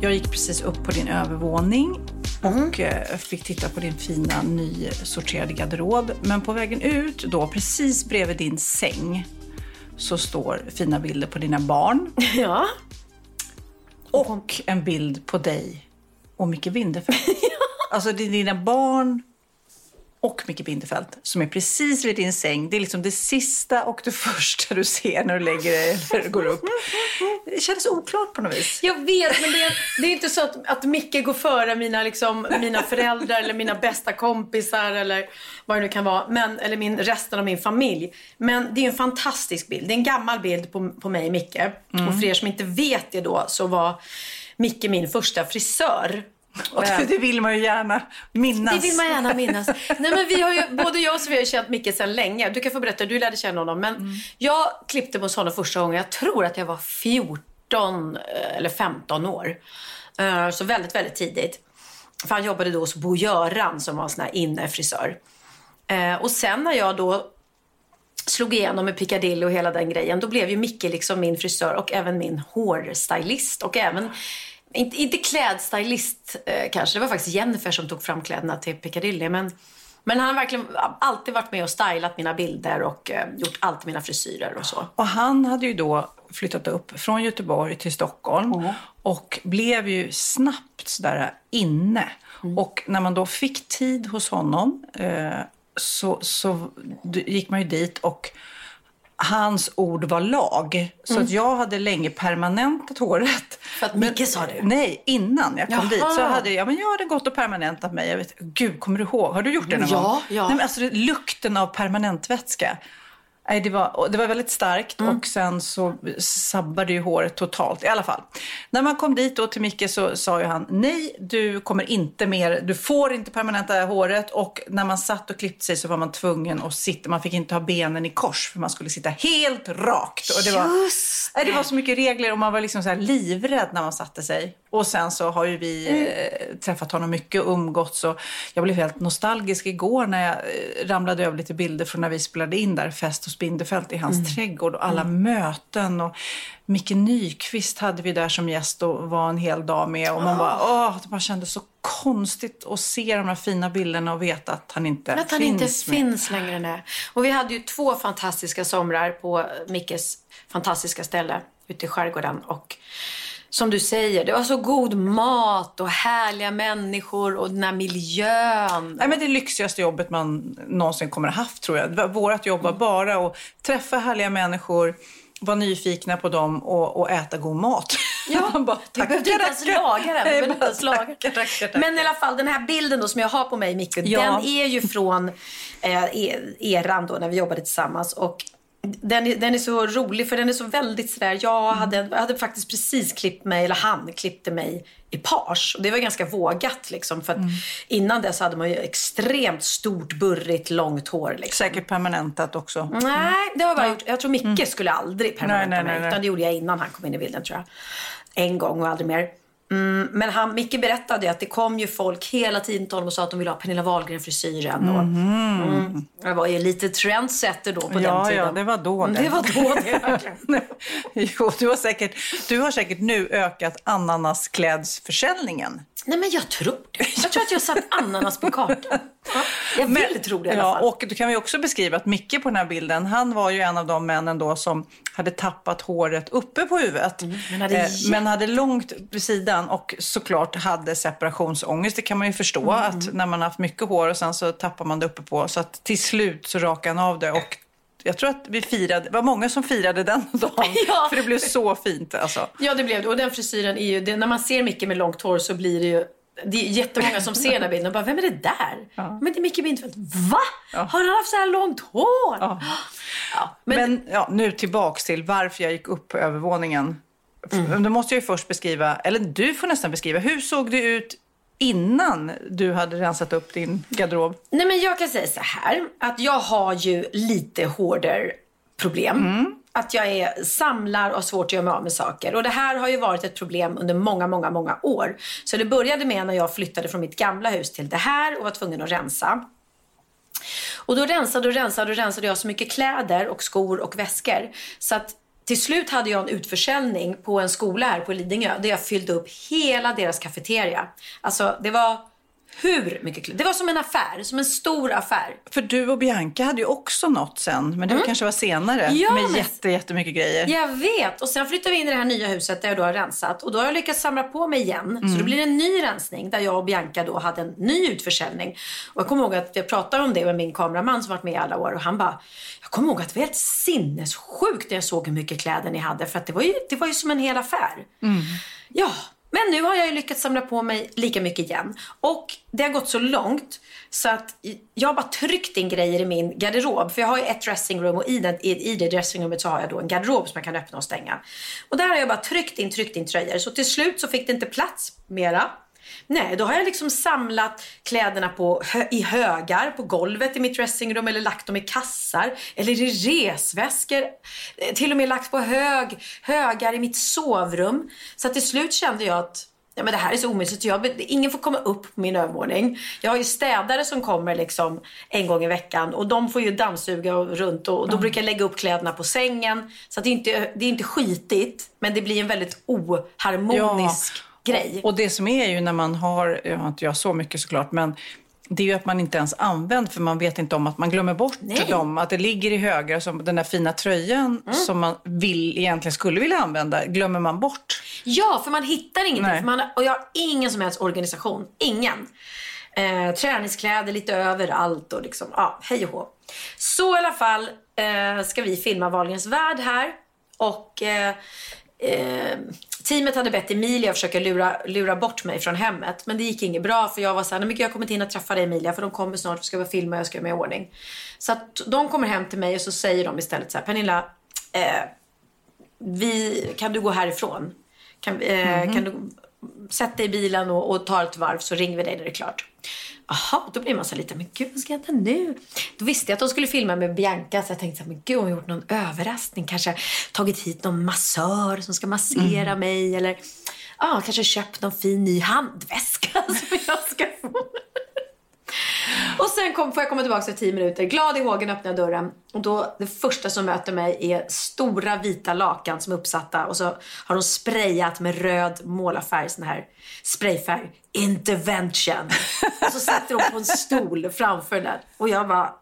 Jag gick precis upp på din övervåning och eh, fick titta på din fina nysorterade garderob. Men på vägen ut då, precis bredvid din säng, så står fina bilder på dina barn. Ja. Och en bild på dig och Micke Bindefeld. Alltså det är dina barn och Micke Bindefeld som är precis vid din säng. Det är liksom det sista och det första du ser när du lägger dig eller går upp. Det kändes oklart på något vis. Jag vet, men det är, det är inte så att, att Micke går före mina, liksom, mina föräldrar eller mina bästa kompisar eller vad det nu kan vara. Men, eller min, resten av min familj. Men det är en fantastisk bild. Det är en gammal bild på, på mig, Micke. Och för er som inte vet det då så var Micke min första frisör. Och det, det vill man ju gärna minnas. Det vill man gärna minnas. Nej, men vi har ju, både jag och Sofia har känt Micke sedan länge. Du kan få berätta, du lärde känna honom. Men jag klippte hos honom första gången, jag tror att jag var 14 eh, eller 15 år. Eh, Så väldigt, väldigt tidigt. För han jobbade då hos Bo Göran som var en sån här innefrisör. Eh, Och sen när jag då slog igenom med Piccadilly och hela den grejen, då blev ju Micke liksom min frisör och även min hårstylist. Och även, inte, inte klädstylist eh, kanske, det var faktiskt Jennifer som tog fram kläderna till Piccadilly. Men, men han har verkligen alltid varit med och stylat mina bilder och eh, gjort alltid mina frisyrer och så. Och han hade ju då flyttat upp från Göteborg till Stockholm och blev ju snabbt sådär inne. Och när man då fick tid hos honom eh, så, så gick man ju dit och hans ord var lag. Så att jag hade länge permanentat håret. För att Micke sa det? Nej, innan jag kom Jaha. dit så hade jag, men jag hade gått och permanentat mig. Jag vet, Gud, kommer du ihåg? Har du gjort det någon Ja, gång? ja. Nej, men alltså, lukten av permanentvätska. Nej, det, var, det var väldigt starkt Mm. och sen så sabbade ju håret totalt. I alla fall. När man kom dit då till Micke så sa ju han nej, du kommer inte mer, du får inte permanenta håret och när man satt och klippte sig så var man tvungen att sitta, man fick inte ha benen i kors för man skulle sitta helt rakt. Och det, var, Just nej, det var så mycket regler och man var liksom så livrädd när man satte sig. Och sen så har ju vi eh, träffat honom mycket och umgåtts och jag blev helt nostalgisk igår när jag eh, ramlade över lite bilder från när vi spelade in där, Fest hos Bindefeld i hans trädgård och alla möten och Micke Nyqvist hade vi där som gäst och var en hel dag med och man bara, åh, det bara kändes så konstigt att se de här fina bilderna och veta att han inte Att han finns inte med. finns längre. Nej. Och vi hade ju två fantastiska somrar på Mickes fantastiska ställe ute i skärgården. Och som du säger, det var så god mat och härliga människor och den här miljön. Nej, men det lyxigaste jobbet man någonsin kommer ha haft tror jag. Vårat jobb var bara att träffa härliga människor, vara nyfikna på dem och, och äta god mat. Ja, bara, du behövde inte ens laga den. Nej, bara laga. tackar, tackar, tackar. Men i alla fall, den här bilden då som jag har på mig, Micke, Ja. den är ju från eh, e- eran då när vi jobbade tillsammans. Och den är, den är så rolig för den är så väldigt sådär, jag hade, jag hade faktiskt precis klippt mig, eller han klippte mig i page. Och det var ganska vågat liksom. För att innan dess hade man ju extremt stort, burrigt, långt hår liksom. Säkert permanentat också. Nej, det har jag gjort. Jag tror Micke skulle aldrig permanenta Nej, nej, mig. nej, nej. Utan det gjorde jag innan han kom in i bilden tror jag. En gång och aldrig mer. Mm, men han, Micke berättade att det kom ju folk hela tiden till honom och sa att de ville ha Pernilla Wahlgren-frisyren. Och, mm, jag var ju lite trendsetter då på den Ja, tiden. ja, det var då Mm, det. Det var då det jo, du har, säkert, du har säkert nu ökat ananasklädsförsäljningen. Nej men jag tror det. Jag tror att jag satt ananas på kartan. Ja, jag vill tro det i alla ja, fall. Och då kan vi också beskriva att Micke på den här bilden, han var ju en av de männen då som hade tappat håret uppe på huvudet. Mm, men hade eh, men hade långt vid sidan och såklart hade separationsångest. Det kan man ju förstå Mm. att när man har haft mycket hår och sen så tappar man det uppe på. Så att till slut så rakade han av det och jag tror att vi firade, det var många som firade den dagen. Ja. För det blev så fint alltså. Ja, det blev det. Och den frisyren är ju, det, när man ser Micke med långt hår så blir det ju det är jättemånga som ser den här bilden och bara, vem är det där? Men det är Micke Bindfeldt. Va? Har han haft så här långt hår? Ja. Ja, men, Men ja, nu tillbaks till varför jag gick upp på övervåningen. Mm. Då måste jag ju först beskriva, eller du får nästan beskriva, hur såg det ut innan du hade rensat upp din garderob? Nej, men jag kan säga så här, att jag har ju lite hårdare problem. Att jag är, samlar och har svårt att göra mig av med saker. Och det här har ju varit ett problem under många, många, många år. Så det började med när jag flyttade från mitt gamla hus till det här och var tvungen att rensa. Och då rensade och rensade och rensade jag så mycket kläder och skor och väskor. Så att till slut hade jag en utförsäljning på en skola här på Lidingö där jag fyllde upp hela deras kafeteria. Alltså det var hur mycket kläder? Det var som en affär, som en stor affär. För du och Bianca hade ju också något sen, men det kanske var senare. Ja, med men- jätte, jättemycket grejer. Jag vet. Och sen flyttade vi in i det här nya huset där jag då har rensat. Och då har jag lyckats samla på mig igen. Så då blir det en ny rensning där jag och Bianca då hade en ny utförsäljning. Och jag kommer ihåg att jag pratade om det med min kameraman som varit med i alla år. Och han bara, jag kommer ihåg att det var helt sinnessjukt när jag såg hur mycket kläder ni hade. För att det var ju, det var ju som en hel affär. Ja, men nu har jag ju lyckats samla på mig lika mycket igen. Och det har gått så långt så att jag har bara tryckt in grejer i min garderob. För jag har ju ett dressingroom och i, den, i, i det dressingroomet så har jag då en garderob som jag kan öppna och stänga. Och där har jag bara tryckt in, tryckt in tröjor. Så till slut så fick det inte plats mera. Nej, då har jag liksom samlat kläderna på, hö, i högar på golvet i mitt dressingrum eller lagt dem i kassar eller i resväskor. Eh, Till och med lagt på hög, högar i mitt sovrum. Så till slut kände jag att Ja, men det här är så omysigt. Jag, ingen får komma upp på min övervåning. Jag har ju städare som kommer liksom en gång i veckan och de får ju dammsuga och runt och, och då brukar jag lägga upp kläderna på sängen. Så att det, är inte, det är inte skitigt men det blir en väldigt oharmonisk grej. Och det som är ju när man har, jag har inte jag så mycket såklart, men det är ju att man inte ens använder för man vet inte om att man glömmer bort Nej. dem. Att det ligger i högar som den där fina tröjan Mm. som man vill, egentligen skulle vilja använda, glömmer man bort. Ja, för man hittar ingenting. Man, och jag har ingen som helst organisation. Ingen. Eh, träningskläder lite överallt och liksom, ja, hej och hå. Så i alla fall eh, ska vi filma Wahlgrens värld här. Och eh, eh, teamet hade bett Emilia försöka lura, lura bort mig från hemmet. Men det gick inget bra för jag var såhär, nej men jag kommer inte hinna träffa dig Emilia för de kommer snart och ska vi filma och jag ska göra mig i ordning. Så att de kommer hem till mig och så säger de istället så här, Pernilla, eh, vi, kan du gå härifrån? Kan, eh, kan du sätta dig i bilen och, och ta ett varv så ringer vi dig när det är klart. Jaha, då blir man så lite, men gud vad ska jag göra nu? Då visste jag att de skulle filma med Bianca så jag tänkte så här, men gud hon har gjort någon överraskning. Kanske tagit hit någon massör som ska massera mig eller ja, kanske köpt någon fin ny handväska som jag ska få. Och sen kom, får jag komma tillbaka efter tio minuter. Glad i hågen öppnar jag dörren. Och då, det första som möter mig är stora vita lakan som är uppsatta. Och så har de sprayat med röd målarfärg, sån här sprayfärg. Intervention. Och så sitter hon på en stol framför den. Och jag bara,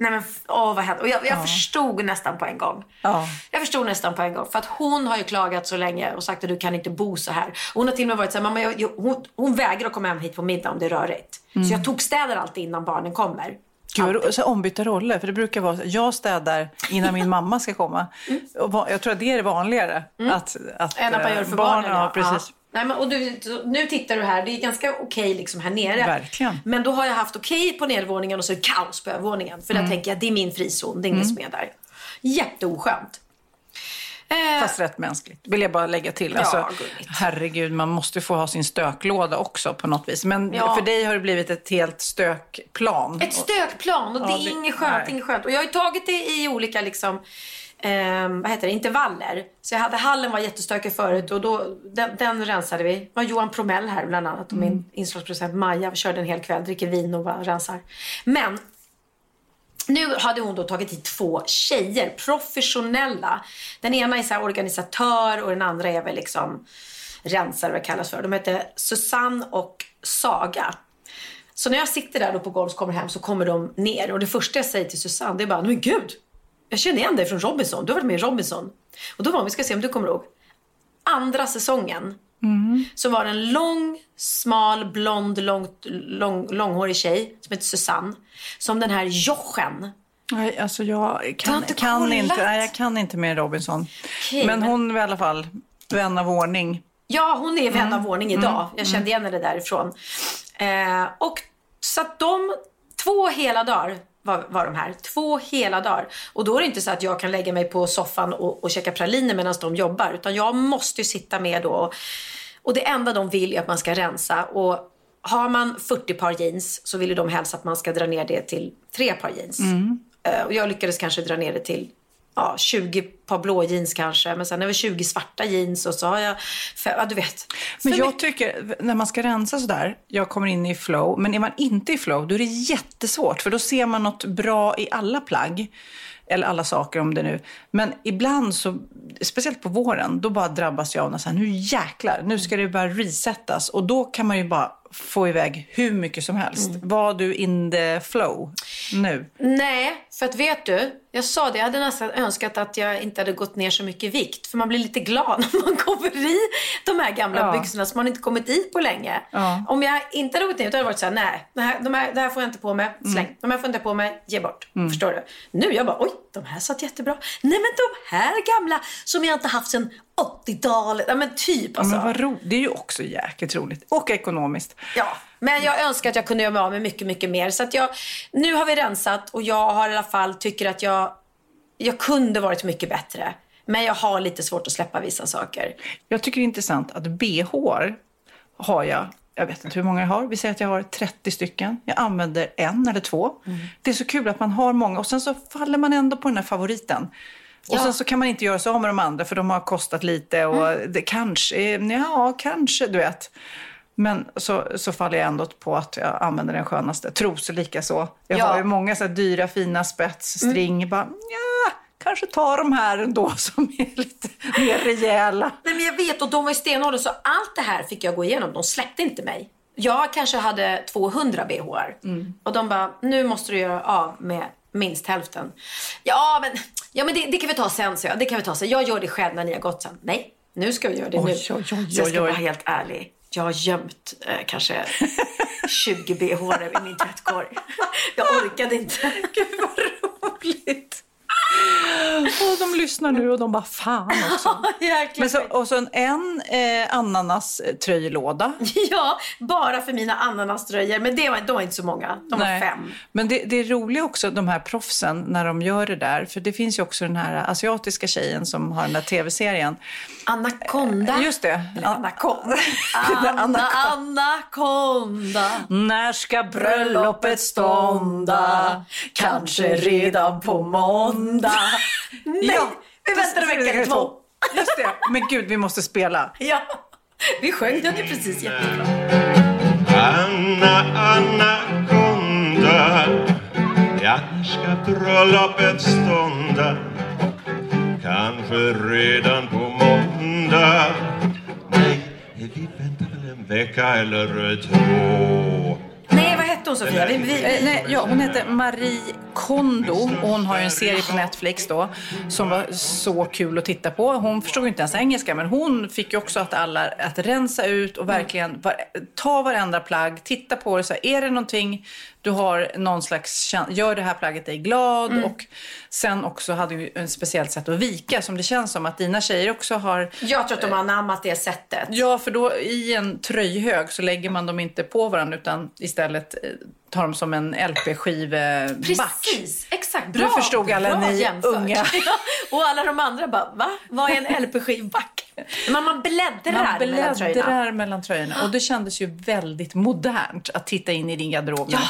nej men åh vad hände? Och jag, jag förstod nästan på en gång. Ja. Jag förstod nästan på en gång. För att hon har ju klagat så länge och sagt att du kan inte bo så här. Hon har till och med varit så här, mamma jag, jag, hon, hon vägrar att komma hem hit på middag om det är rörigt. Så jag tog städer alltid innan barnen kommer. Gud, så ombytta roller, för det brukar vara så, jag städar innan min mamma ska komma. Va- jag tror att det är det vanligare. Att, att, Än att man eh, gör för barnen. barnen. Ja, precis. Nej, men, och du, nu tittar du här, det är ganska okej liksom här nere. Verkligen. Men då har jag haft okej på nedervåningen och så är det kaos på övervåningen. För där tänker jag, det är min frizon, det är ingen som är där. Jätteoskönt. Eh, Fast rätt mänskligt, vill jag bara lägga till. Alltså, gulligt. herregud, man måste få ha sin stöklåda också på något vis. Men Ja. för dig har det blivit ett helt stökplan. Ett stökplan och det Ja, är det- inget skönt, inget skönt. Och jag har ju tagit det i olika liksom, ehm, vad heter det, intervaller. Så jag hade, hallen var jättestökig förut och då, den, den rensade vi. Det var Johan Promell här bland annat och Mm. min inslagsproducent Maja. Körde en hel kväll, dricker vin och bara rensar. Men nu hade hon då tagit hit två tjejer, professionella. Den ena är så organisatör och den andra är väl liksom rensare vad det kallas för. De heter Susanne och Saga. Så när jag sitter där då på golvet och kommer hem så kommer de ner och det första jag säger till Susanne det är bara, men gud, jag känner igen dig från Robinson. Du har varit med i Robinson. Och då var vi ska se om du kommer ihåg, andra säsongen så var det en lång, smal, blond, långt, lång, långhårig tjej som heter Susanne. Som den här Jochen. Nej, alltså jag kan, inte kan inte, nej, jag kan inte med Robinson. Okej, men men- hon är i alla fall vän av ordning. Ja, hon är vän Mm. av ordning idag. Jag kände igen henne därifrån. Eh, och så att de, två hela dagar var, var de här. Två hela dagar. Och då är det inte så att jag kan lägga mig på soffan och, och käka praliner medan de jobbar. Utan jag måste sitta med då. Och det enda de vill är att man ska rensa. Och har man 40 par jeans så vill de helst att man ska dra ner det till tre par jeans. Eh, och jag lyckades kanske dra ner det till ja, 20 par blå jeans kanske. Men sen är det 20 svarta jeans och så har jag, fem, ja du vet. Men jag tycker, när man ska rensa sådär, jag kommer in i flow, men är man inte i flow, då är det jättesvårt, för då ser man något bra i alla plagg. Eller alla saker om det nu. Men ibland så, speciellt på våren, då bara drabbas jag av något så här, nu jäklar, nu ska det bara resettas. Och då kan man ju bara få iväg hur mycket som helst. Var du in the flow nu? Nej, för att vet du, jag sa det, jag hade nästan önskat att jag inte hade gått ner så mycket i vikt. För man blir lite glad när man kommer i de här gamla Ja. byxorna som man inte kommit i på länge. Ja. Om jag inte hade gått ner, då hade det varit så här, nej, det här, de här, det här får jag inte på mig, släng. De här får jag inte på mig, ge bort. Förstår du? Nu jag bara, oj, de här satt jättebra. Nej men de här gamla som jag inte haft sedan 80-talet. Ja men typ alltså. Men vad ro, det är ju också jäkligt roligt. Och ekonomiskt. Ja, men jag önskar att jag kunde göra mig av med mycket, mycket mer. Så att jag, nu har vi rensat och jag har i alla fall tycker att jag, jag kunde varit mycket bättre. Men jag har lite svårt att släppa vissa saker. Jag tycker det är intressant att bh har jag, jag vet inte hur många jag har, vi säger att jag har 30 stycken. Jag använder en eller två. Mm. Det är så kul att man har många och sen så faller man ändå på den här favoriten. Och Ja. sen så kan man inte göra så med de andra för de har kostat lite och Mm. det kanske, ja kanske du vet. Men så, så faller jag ändå på att jag använder den skönaste. Trosor lika så. Jag Ja. har ju många så dyra fina spets, string. Bara, ja, kanske ta de här ändå som är lite mer rejäla. Nej men jag vet och de var ju stenhårda så allt det här fick jag gå igenom. De släppte inte mig. Jag kanske hade 200 bhar. Och de bara, nu måste du göra av med minst hälften. Ja men, ja, men det, det kan vi ta sen, så jag. Det kan vi ta sen. Jag gör det själv när ni har gått sen. Nej, nu ska vi göra det Oj, nu. oj, oj, så jag oj, ska oj. vara helt ärlig. Jag har gömt eh, kanske 20 bh i min tvättkorg. Jag orkade inte. Gud vad roligt! Och de lyssnar nu och de bara fan också. Jäklar. Men så, och så en, en eh, ananas-tröjlåda. Ja, bara för mina ananaströjor. Men det var, de var inte så många. De var Nej. fem. Men det, det är roligt också, de här proffsen, när de gör det där. För det finns ju också den här asiatiska tjejen som har den där tv-serien. Anaconda. Just det. Eller Anaconda. Anna- Anna, anaconda. När ska bröllopet stånda? Kanske redan på måndag. Nej, vi väntar vecka två. Just det. Men gud, vi måste spela. Ja, vi sjöng den ju precis jättebra. Anna, anakonda Ja, ska bröllopet stånda Kanske redan på måndag Nej, vi väntar väl en vecka eller två Nej, vad hette hon Sofia? Vi, vi, nej, ja, hon heter Marie Kondo och hon har ju en serie på Netflix då som var så kul att titta på. Hon förstod ju inte ens engelska men hon fick ju också att alla att rensa ut och verkligen var, ta varenda plagg, titta på det så här, är det någonting du har någon slags gör det här plagget dig glad och sen också hade ju en speciellt sätt att vika som det känns som att dina tjejer också har jag tror att de har anammat det sättet. Ja, för då i en tröjhög så lägger man dem inte på varandra utan istället eh, tar dem som en LP-skiveback. Precis, exakt. Bra, förstod alla bra ni jämfört. unga. Och alla de andra bara, va? Vad är en LP-skivback? Men man bläddrar Man mellan tröjorna. bläddrar mellan tröjorna. Och det kändes ju väldigt modernt att titta in i din garderob. Ja,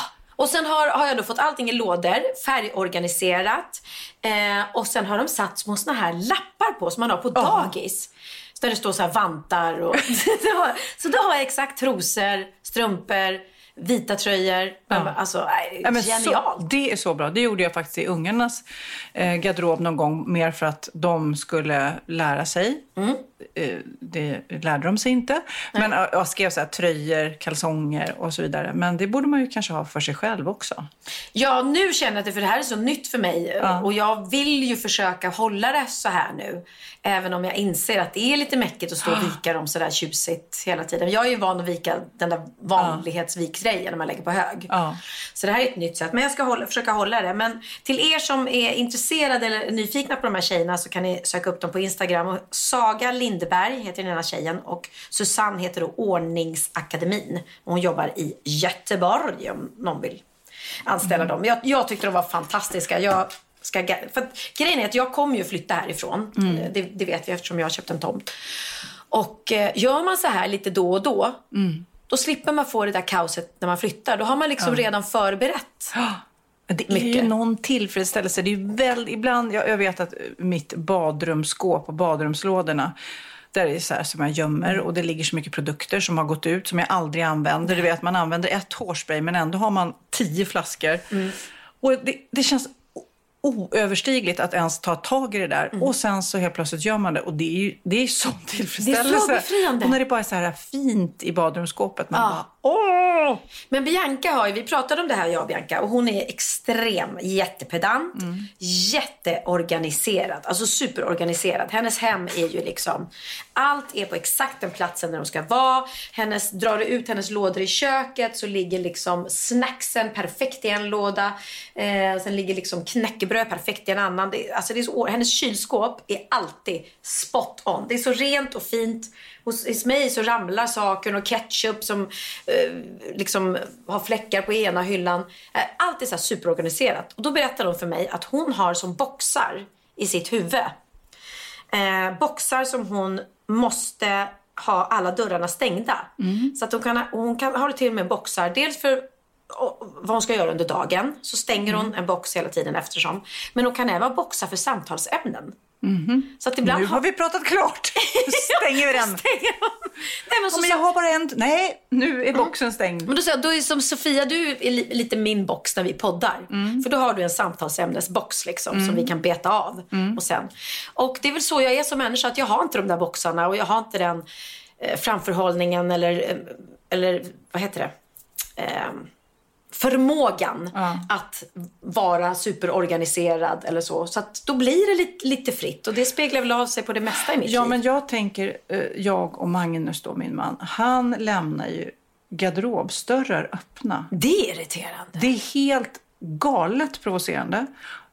och sen har, har jag då fått allting i lådor, färgorganiserat. Eh, och sen har de satt små såna här lappar på som man har på dagis. Så där det står så här vantar och... så då har jag exakt trosor, strumpor, vita tröjor. Alltså, nej, Ja, genialt. Så, det är så bra. Det gjorde jag faktiskt i ungarnas eh, garderob någon gång mer för att de skulle lära sig. eh, det lärde de sig inte. Men ja, jag skrev så här, tröjor, kalsonger och så vidare. Men det borde man ju kanske ha för sig själv också. Ja, nu känner jag det, för det här är så nytt för mig och jag vill ju försöka hålla det så här nu. Även om jag inser att det är lite mäckigt att stå och vika dem sådär tjusigt hela tiden. Jag är ju van att vika den där vanlighetsvikgrejen när man lägger på hög. Ja. Så det här är ett nytt sätt. Men jag ska hålla, försöka hålla det. Men till er som är intresserade eller nyfikna på de här tjejerna så kan ni söka upp dem på Instagram. Och Saga Lindeberg heter den ena tjejen och Susanne heter då Ordningsakademin. Hon jobbar i Göteborg om någon vill anställa dem. Jag, jag tyckte de var fantastiska. Jag ska, för grejen är att jag kommer ju flytta härifrån. Eh, Det, det vet vi eftersom jag har köpt en tomt. Och eh, gör man så här lite då och då, då slipper man få det där kaoset när man flyttar. Då har man liksom redan förberett. Det är ju Mycket. någon tillfredsställelse. Det är ju väl, ibland, jag, jag vet att mitt badrumsskåp och badrumslådorna där är det så här som jag gömmer och det ligger så mycket produkter som har gått ut som jag aldrig använder. Du vet, man använder ett hårspray men ändå har man tio flaskor. Och det, det känns oöverstigligt att ens ta tag i det där. Och sen så helt plötsligt gör man det. Och det är ju det är sån tillfredsställelse. befriande. Och när det bara är så här fint i badrumsskåpet. Man Ja. bara, åh! Men Bianca har ju, vi pratade om det här jag och Bianca och hon är extrem, jättepedant, jätteorganiserad, alltså superorganiserad. Hennes hem är ju liksom, allt är på exakt den platsen där de ska vara. Hennes, drar du ut hennes lådor i köket så ligger liksom snacksen perfekt i en låda. Eh, sen ligger liksom knäckebröd perfekt i en annan. Det, alltså det är så, hennes kylskåp är alltid spot on. Det är så rent och fint. Hos, hos mig så ramlar saker och ketchup som eh, liksom har fläckar på ena hyllan. Eh, allt är så superorganiserat. Och då berättar hon för mig att hon har som boxar i sitt huvud. Eh, boxar som hon måste ha alla dörrarna stängda. Så att hon kan, hon kan ha till och med boxar. Dels för och vad hon ska göra under dagen. Så stänger hon en box hela tiden eftersom. Men hon kan även boxa för samtalsämnen. Så att ibland Nu har vi pratat klart. Nu stänger vi den. stänger. Nej, men så, men jag har bara en... Nej, nu är boxen stängd. Men då säger jag, då är som Sofia, du är li- lite min box när vi poddar. För då har du en samtalsämnesbox liksom, som vi kan beta av. Och, sen. och det är väl så jag är som människa, att jag har inte de där boxarna och jag har inte den eh, framförhållningen eller, eh, eller vad heter det? Eh, förmågan att vara superorganiserad eller så. Så att då blir det lite, lite fritt och det speglar väl av sig på det mesta i mitt Ja, liv. men jag tänker, eh, jag och Magnus då, min man, han lämnar ju garderobsdörrar öppna. Det är irriterande. Det är helt galet provocerande.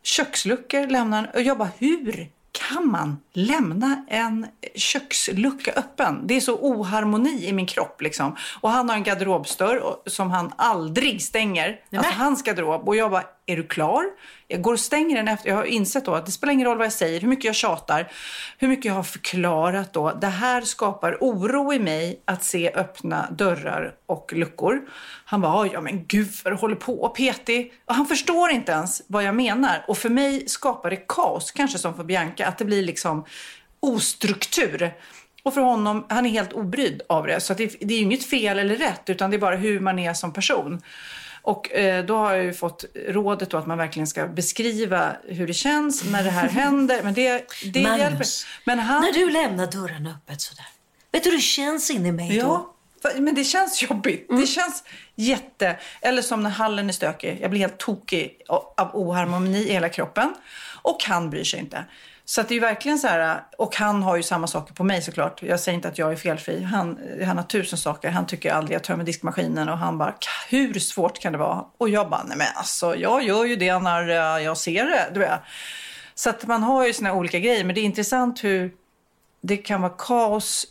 Köksluckor lämnar han. Och jag bara, hur kan man lämna en kökslucka öppen? Det är så oharmoni i min kropp liksom. Och han har en garderobsdörr som han aldrig stänger. Alltså hans garderob. Och jag bara, är du klar? Jag går och stänger den efter. Jag har insett då att det spelar ingen roll vad jag säger, hur mycket jag tjatar, hur mycket jag har förklarat då. Det här skapar oro i mig att se öppna dörrar och luckor. Han bara, ja men gud vad du håller på petig. Och han förstår inte ens vad jag menar. Och för mig skapar det kaos, kanske som för Bianca, att det blir liksom ostruktur. Och för honom, han är helt obrydd av det. Så att det, det är ju inget fel eller rätt, utan det är bara hur man är som person. Och eh, då har jag ju fått rådet då att man verkligen ska beskriva hur det känns när det här händer. Men det, det Magnus, hjälper. Men han... När du lämnar dörren öppet sådär. Vet du hur det känns inne i mig då? Ja, för- men det känns jobbigt. Mm. Det känns jätte... Eller som när hallen är stökig. Jag blir helt tokig av oharmoni i hela kroppen. Och han bryr sig inte. Så att det är ju verkligen så här... Och han har ju samma saker på mig såklart. Jag säger inte att jag är felfri. Han, han har tusen saker. Han tycker aldrig jag tömmer diskmaskinen. Och han bara, hur svårt kan det vara? Och jag bara, nej men alltså jag gör ju det när jag ser det. Du vet. Så att man har ju sina olika grejer. Men det är intressant hur det kan vara kaos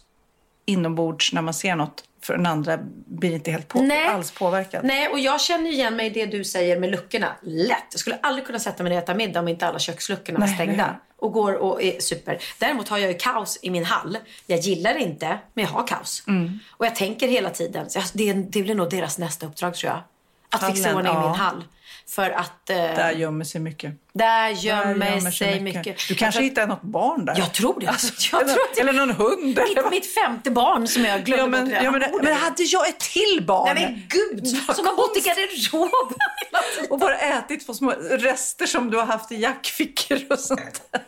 inombords när man ser något för den andra blir inte helt på, Nej. alls påverkad. Nej, och jag känner igen mig i det du säger med luckorna. Lätt. Jag skulle aldrig kunna sätta mig ner och äta middag om inte alla köksluckorna var Nej, stängda. Och går och är super. Däremot har jag ju kaos i min hall. Jag gillar det inte, men jag har kaos. Mm. Och jag tänker hela tiden, det, det blir nog deras nästa uppdrag tror jag. att fixa Hallen, ordning ja. min hall. För att eh, Där gömmer sig mycket. där Där gömmer sig mycket. Du kanske Därför- hittar något barn där? Jag tror det. Alltså, jag eller, tror det eller någon hund. mitt, Eller? mitt femte barn som jag glömde Ja, men, bort ja, men, men hade jag ett till barn? Nej men gud! Som har bott i garderoben. Och bara ätit på små rester som du har haft i jackfickor och sånt där.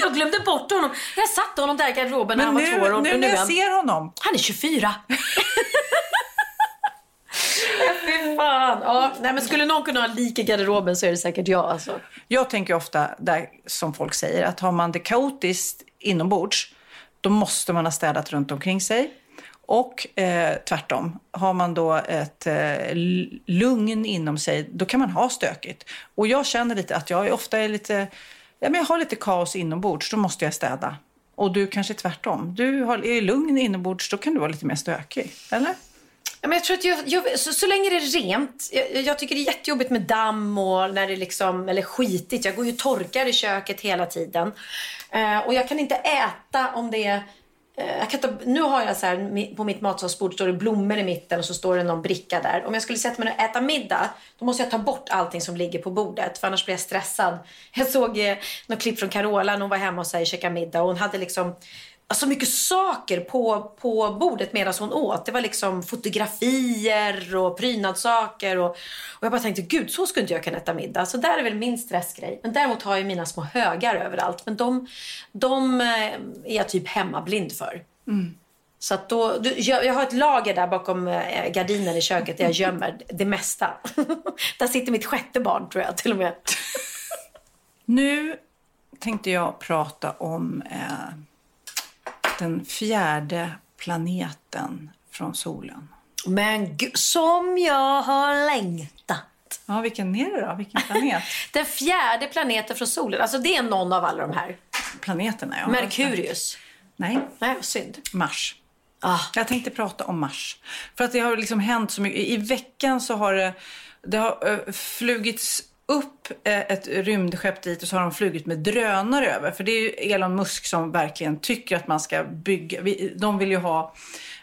Jag glömde bort honom. Jag satte honom där i garderoben när Men han var två år. nu, och nu nu när är jag ser honom. han är 24. Fy fan. Ja, nej, men skulle någon kunna ha lik i garderoben så är det säkert jag. Alltså. Jag tänker ofta, där, som folk säger, att har man det kaotiskt inombords, då måste man ha städat runt omkring sig. Och eh, tvärtom, har man då ett eh, lugn inom sig, då kan man ha stökigt. Och jag känner lite att jag ofta är lite, ja, men jag har lite kaos inombords, då måste jag städa. Och du kanske tvärtom. Du har, är lugn inombords, då kan du vara lite mer stökig. Eller? Ja, men jag tror att jag, jag, så, så länge det är rent. Jag, jag tycker det är jättejobbigt med damm och när det liksom, eller skitigt. Jag går ju och torkar i köket hela tiden. Eh, och jag kan inte äta om det är eh, jag kan ta, nu har jag så här, på mitt matsalsbord står det blommor i mitten och så står det någon bricka där. Om jag skulle sätta mig och äta middag, då måste jag ta bort allting som ligger på bordet. För annars blir jag stressad. Jag såg eh, något klipp från Carola när hon var hemma och och käkade middag. Och hon hade liksom så mycket saker på, på bordet medan hon åt. Det var liksom fotografier och prydnadssaker. Och, och jag bara tänkte, gud så skulle inte jag kunna äta middag. Så där är väl min stressgrej. Men däremot har jag mina små högar överallt. Men de, de eh, är jag typ hemmablind för. Så att då, du, jag, jag har ett lager där bakom eh, gardinen i köket där jag gömmer det mesta. där sitter mitt sjätte barn tror jag till och med. Nu tänkte jag prata om eh, den fjärde planeten från solen. Men som jag har längtat. Ja, vilken är det då? Vilken planet? Den fjärde planeten från solen. Alltså det är någon av alla de här. Planeterna, ja. Merkurius. Nej, Nej, synd. Mars. Ah. Jag tänkte prata om Mars. För att det har liksom hänt så mycket. I veckan så har det, det har uh, flugits upp eh, ett rymdskepp dit och så har de flugit med drönare över. För det är ju Elon Musk som verkligen tycker att man ska bygga. De vill ju ha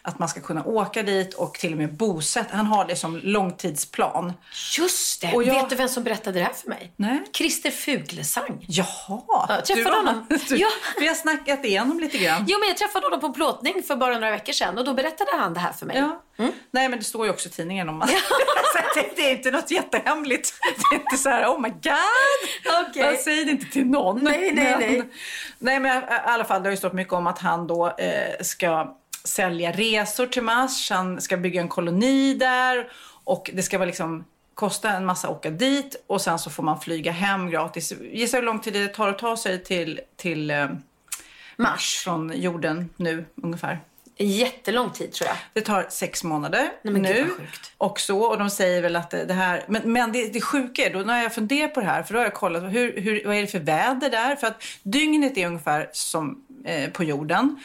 att man ska kunna åka dit och till och med bosätta. Han har det som långtidsplan. Just det. Och jag- Vet du vem som berättade det här för mig? Nej. Christer Fuglesang. Jaha! Jag träffade du honom. Du, Ja. Vi har snackat igenom lite grann. Jo, men jag träffade honom på en plåtning för bara några veckor sedan och då berättade han det här för mig. Ja. Mm. Nej, men det står ju också i tidningen om man... Så det, är inte något jättehemligt. Det är inte så här, oh my god! Okej. Jag säger det inte till någon. Nej, nej, men, nej. Nej, men i alla fall, det har ju stått mycket om att han då eh, ska sälja resor till Mars. Han ska bygga en koloni där och det ska vara liksom kosta en massa att åka dit och sen så får man flyga hem gratis. Gissa hur lång tid det tar att ta sig till, till eh, Mars från jorden nu ungefär. Jättelång tid tror jag. Det tar sex månader Nej, nu. Och så. Och de säger väl att det här... Men, men det, det sjuka är, då när jag funderat på det här, för då har jag kollat hur, hur, vad är det för väder där? För att dygnet är ungefär som eh, på jorden.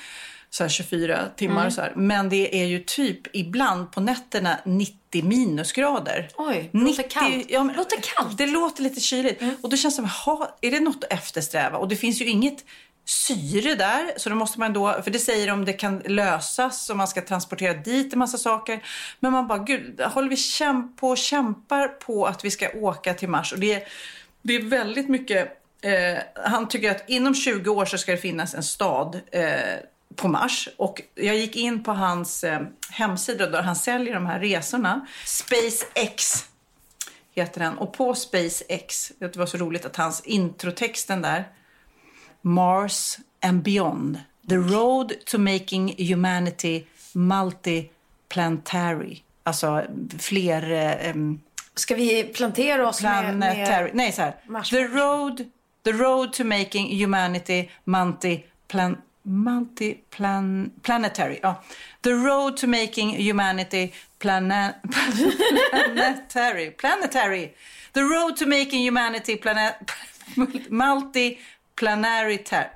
Så här 24 timmar Mm. så här. Men det är ju typ ibland på nätterna 90 minusgrader. Oj, det låter kallt. Ja, men, Låter kallt. Mm. Det låter lite kyligt. Och då känns det som, jaha, är det något att eftersträva? Och det finns ju inget syre där. Så då måste man då, för det säger om det kan lösas om man ska transportera dit en massa saker. Men man bara, gud, håller vi kämp på och kämpar på att vi ska åka till Mars? Och det är, det är väldigt mycket, eh, han tycker att inom 20 år så ska det finnas en stad eh, på Mars. Och jag gick in på hans eh, hemsida där han säljer de här resorna. SpaceX heter den. Och på SpaceX, det var så roligt att hans introtexten där, Mars and beyond, the road to making humanity multiplanetary. Alltså fler eh, Ska vi plantera oss med... planetary. med... Nej, så här. Mars- The road, the road to making humanity multiplan, multiplan, planetary. Ja. The road to making humanity plana, planetary. Planetary. The road to making humanity planet, multiplanetary.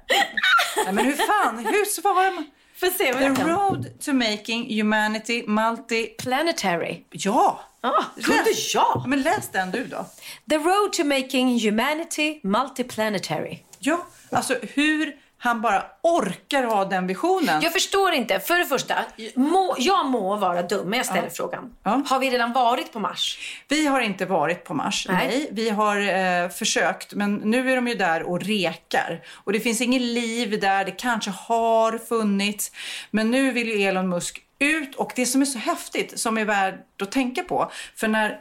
Nej, men hur fan, hur svarar man? Får se The road to making humanity multi... Planetary. Ja! Ah, Läs- jag? Ja, Men läs den du då. The road to making humanity multiplanetary. Ja, alltså hur han bara orkar ha den visionen. Jag förstår inte. För det första, må, jag må vara dum, men jag ställer frågan. Ja. Har vi redan varit på Mars? Vi har inte varit på Mars, nej. Nej. Vi har eh, försökt, men nu är de ju där och rekar. Och det finns inget liv där, det kanske har funnits. Men nu vill ju Elon Musk ut och det som är så häftigt, som är värt att tänka på. För när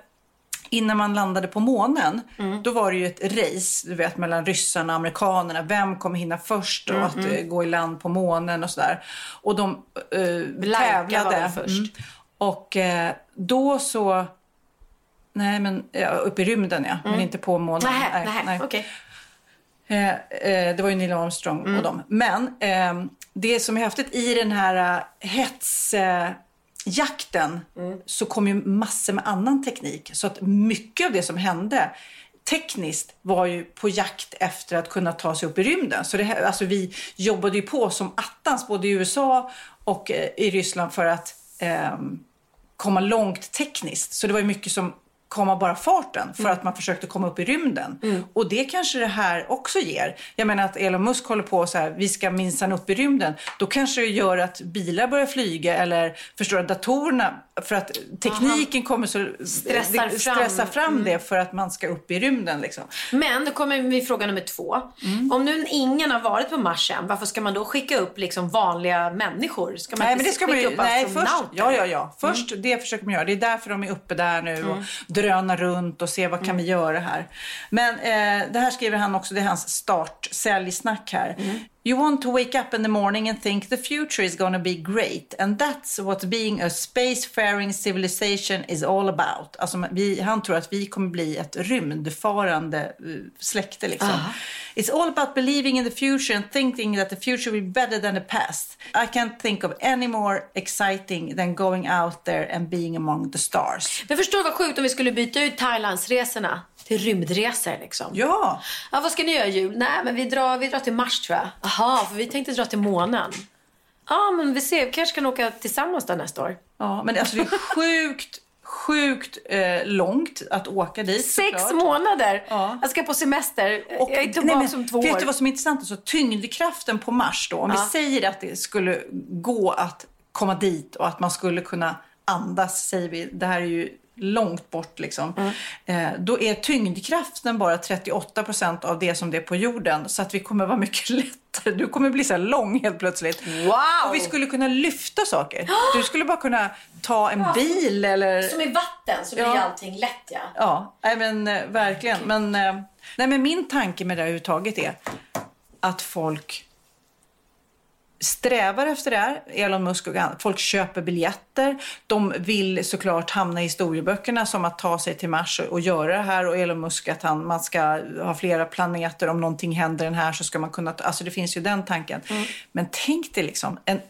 Innan man landade på månen, Mm. då var det ju ett race du vet, mellan ryssarna och amerikanerna. Vem kommer hinna först och Mm, att eh, gå i land på månen och sådär. Och de Laika tävlade. väl först. Mm. Och eh, då så... Nej, men ja, uppe i rymden ja, men inte på månen. Nej, Nej, nej, nej. okej. Eh, eh, det var ju Neil Armstrong Mm. och dem. Men eh, det som är häftigt i den här uh, jakten Mm. så kom ju massor med annan teknik. Så att mycket av det som hände tekniskt var ju på jakt efter att kunna ta sig upp i rymden. Så det, alltså vi jobbade ju på som attans både i USA och eh, i Ryssland för att eh, komma långt tekniskt. Så det var ju mycket som kom av bara farten för att man försökte komma upp i rymden. Och det kanske det här också ger. Jag menar att Elon Musk håller på så här, vi ska minsann upp i rymden. Då kanske det gör att bilar börjar flyga eller förstår du, datorerna, för att tekniken kommer så Stressar det, fram. stressar fram det för att man ska upp i rymden liksom. Men då kommer vi fråga nummer två. Mm. Om nu ingen har varit på Mars än, varför ska man då skicka upp liksom vanliga människor? Ska man Nej, inte men det ska man ju, upp nej, först, ja, ja, ja. Först det försöker man göra. Det är därför de är uppe där nu och drönar runt och ser vad kan vi göra här. Men eh, det här skriver han också, det är hans start, säljsnack här. You want to wake up in the morning and think the future is gonna be great and that's what being a spacefaring civilization is all about. Alltså, vi, han tror att vi kommer bli ett rymdfarande eh, släkte liksom. It's all about believing in the future and thinking that the future will be better than the past. I can't think of any more exciting than going out there and being among the stars. Men förstår du vad sjukt om vi skulle byta ut Thailandsresorna till rymdresor liksom? Ja, Ja, vad ska ni göra i jul? Nej, men vi drar, vi drar till Mars tror jag. Jaha, för vi tänkte dra till månen. Ja, men vi ser. Vi kanske kan åka tillsammans där nästa år. ja men alltså det är sjukt, sjukt eh, långt att åka dit. Sex såklart. månader! Ja. Jag ska på semester. Och, jag är tillbaka nej, men om två vet år. du vad som är intressant? Alltså, tyngdkraften på Mars då, om Ja. vi säger att det skulle gå att komma dit och att man skulle kunna andas, säger vi, det här är ju långt bort liksom. Mm. Eh, då är tyngdkraften bara 38 procent av det som det är på jorden. Så att vi kommer vara mycket lättare. Du kommer bli så lång helt plötsligt. Wow! Och vi skulle kunna lyfta saker. Du skulle bara kunna ta en bil eller... Som i vatten så blir Ja. allting lätt ja. Ja, nej, men eh, verkligen. Men, eh, nej, men min tanke med det här överhuvudtaget är att folk strävar efter det här. Elon Musk och andra. Folk köper biljetter. De vill såklart hamna i historieböckerna som att ta sig till Mars och, och göra det här. Och Elon Musk att han, man ska ha flera planeter. Om någonting händer den här så ska man kunna... Alltså det finns ju den tanken. Men tänk dig liksom en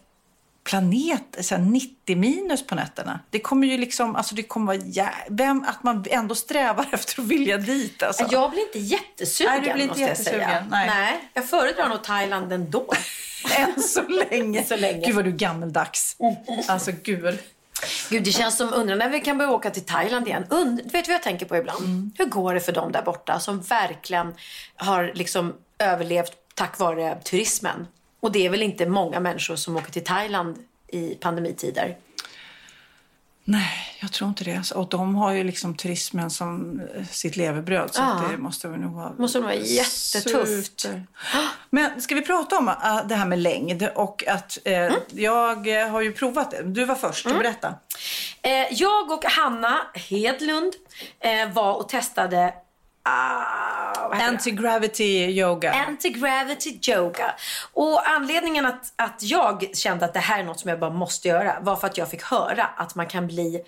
planet, så här 90 minus på nätterna. Det kommer ju liksom, alltså det kommer vara jä... Vem, att man ändå strävar efter att vilja dit alltså. Jag blir inte jättesugen Nej, du blir inte måste jag jättesugen. säga. Nej. jag föredrar nog Thailand ändå. Än så länge. Så länge. Gud vad du är gammeldags. Alltså gud. Gud, det känns som undrar när vi kan börja åka till Thailand igen. Und, vet du vad jag tänker på ibland? Mm. Hur går det för dem där borta som verkligen har liksom överlevt tack vare turismen? Och det är väl inte många människor som åker till Thailand i pandemitider. Nej, jag tror inte det. Alltså, Och de har ju liksom turismen som eh, sitt levebröd. Så Ja. det måste väl nog vara... Måste vara jättetufft. super. Men ska vi prata om äh, det här med längd och att eh, Mm. jag eh, har ju provat det. Du var först, berätta. Eh, jag och Hanna Hedlund eh, var och testade ah? Anti-gravity yoga. Anti-gravity yoga. Och anledningen att, att jag kände att det här är något som jag bara måste göra var för att jag fick höra att man kan bli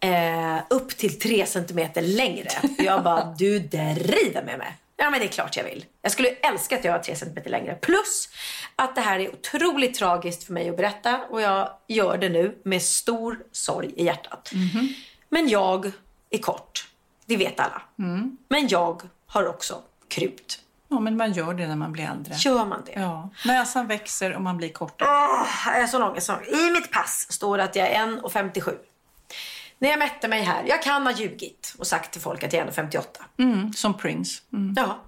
eh, upp till tre centimeter längre. Jag bara, du driver med mig. Ja men det är klart jag vill. Jag skulle älska att jag var tre centimeter längre. Plus att det här är otroligt tragiskt för mig att berätta och jag gör det nu med stor sorg i hjärtat. Men jag är kort. Det vet alla. Men jag har också krut. Ja, men man gör det när man blir äldre. Gör man det? Ja. Näsan växer och man blir kortare. Jag är så lång, så lång. I mitt pass står det att jag är 1,57. När jag mätte mig här, jag kan ha ljugit och sagt till folk att jag är 1,58. Mm, som Prince. Mm. Ja.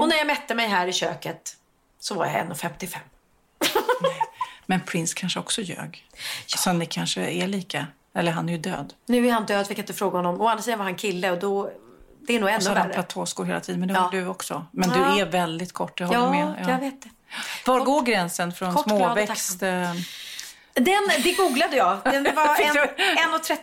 Och när jag mätte mig här i köket så var jag 1,55. Men Prince kanske också ljög. Så ni kanske är lika. Eller han är ju död. Nu är han död, vi kan inte fråga honom. Å andra var han kille och då det är nog ännu alltså, värre. platåskor hela tiden, men det ja. har du också. Men ja. du är väldigt kort, jag håller ja, med. Ja, jag vet det. Var kort, går gränsen från kort, småväxt? Eh? Den, det googlade jag. Den var 1,30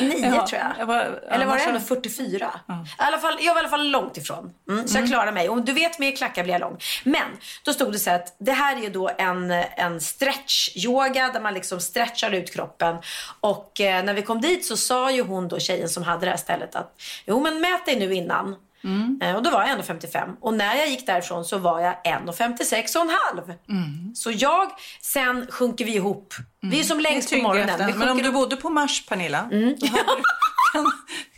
Nio ja, tror jag. jag var, Eller var det 44? Ja. I fall, jag var i alla fall långt ifrån. Mm, så mm. jag klarade mig. Och du vet, med klackar blir jag lång. Men då stod det så att det här är ju då en, en stretch-yoga där man liksom stretchar ut kroppen. Och eh, när vi kom dit så sa ju hon då, tjejen som hade det här stället att jo men mät dig nu innan Eh, Och då var jag 1,55 och när jag gick därifrån så var jag 1,56 och en halv. Så jag, sen sjunker vi ihop. Vi är som längst är på morgonen. Vi Men om sjunker du bodde på Mars, Pernilla, Mm. då hade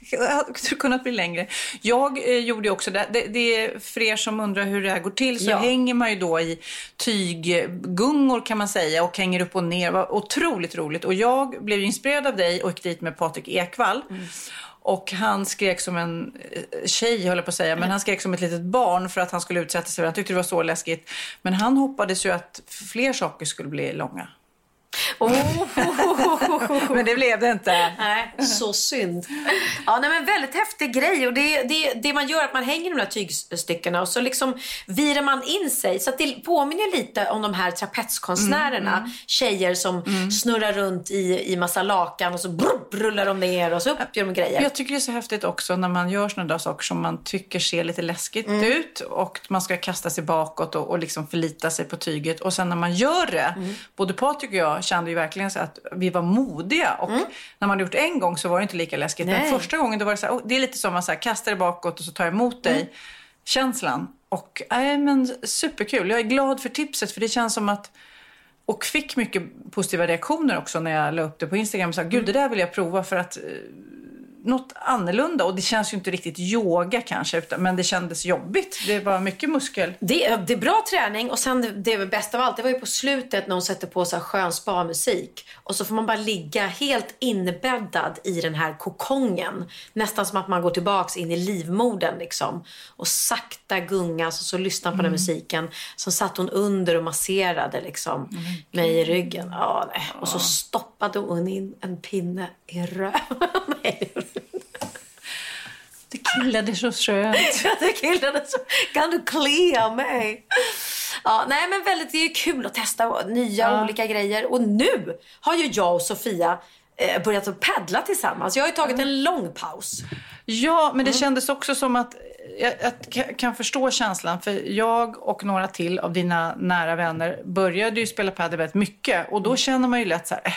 du, kan, hade du kunnat bli längre. Jag eh, gjorde också det. det. Det är för er som undrar hur det här går till så Ja. hänger man ju då i tyggungor kan man säga och hänger upp och ner. Det var otroligt roligt. Och jag blev inspirerad av dig och gick dit med Patrik Ekwall. Mm. Och han skrek som en eh, tjej, höll jag på att säga, men han skrek som ett litet barn för att han skulle utsätta sig. Han tyckte det var så läskigt. Men han hoppades ju att fler saker skulle bli långa. Oh. Men det blev det inte. Nej, så synd. Ja, nej, men väldigt häftig grej. Och det, det, det man gör är att man hänger i de här tygstyckena och så liksom virar man in sig. Så att det påminner lite om de här trapetskonstnärerna. Tjejer som snurrar runt i, i massa lakan och så brupp, rullar de ner och så upp gör de grejer. Jag tycker det är så häftigt också när man gör sådana där saker som man tycker ser lite läskigt ut och man ska kasta sig bakåt och, och liksom förlita sig på tyget. Och sen när man gör det, både Patrik och jag kände ju verkligen så att vi var modiga. Och när man gjort det en gång så var det inte lika läskigt. Nej. Men första gången då var det så här, oh, det är lite som att så här, kasta dig bakåt och så tar jag emot dig. Känslan. Och nej, men superkul. Jag är glad för tipset för det känns som att och fick mycket positiva reaktioner också när jag la upp det på Instagram. Och sa, Gud, det där vill jag prova för att eh, något annorlunda. Och det känns ju inte riktigt yoga kanske, utan, men det kändes jobbigt. Det var mycket muskel. Det, det är bra träning och sen det, det bästa av allt, det var ju på slutet när hon sätter på så här skön spa-musik. Och så får man bara ligga helt inbäddad i den här kokongen. Nästan som att man går tillbaks in i livmodern liksom. Och sakta gungas och så lyssna på den här musiken. Så satt hon under och masserade liksom mig i ryggen. Ja. Och så stoppade hon in en pinne i röven. Det killade så skönt. det killade så. Kan du klia mig? Ja, nej men väldigt, det är kul att testa nya olika grejer. Och nu har ju jag och Sofia eh, börjat att paddla tillsammans. Jag har ju tagit en lång paus. Ja, men det kändes också som att jag, jag ka- kan förstå känslan. För jag och några till av dina nära vänner började ju spela padel väldigt mycket. Och då känner man ju lätt så här, eh,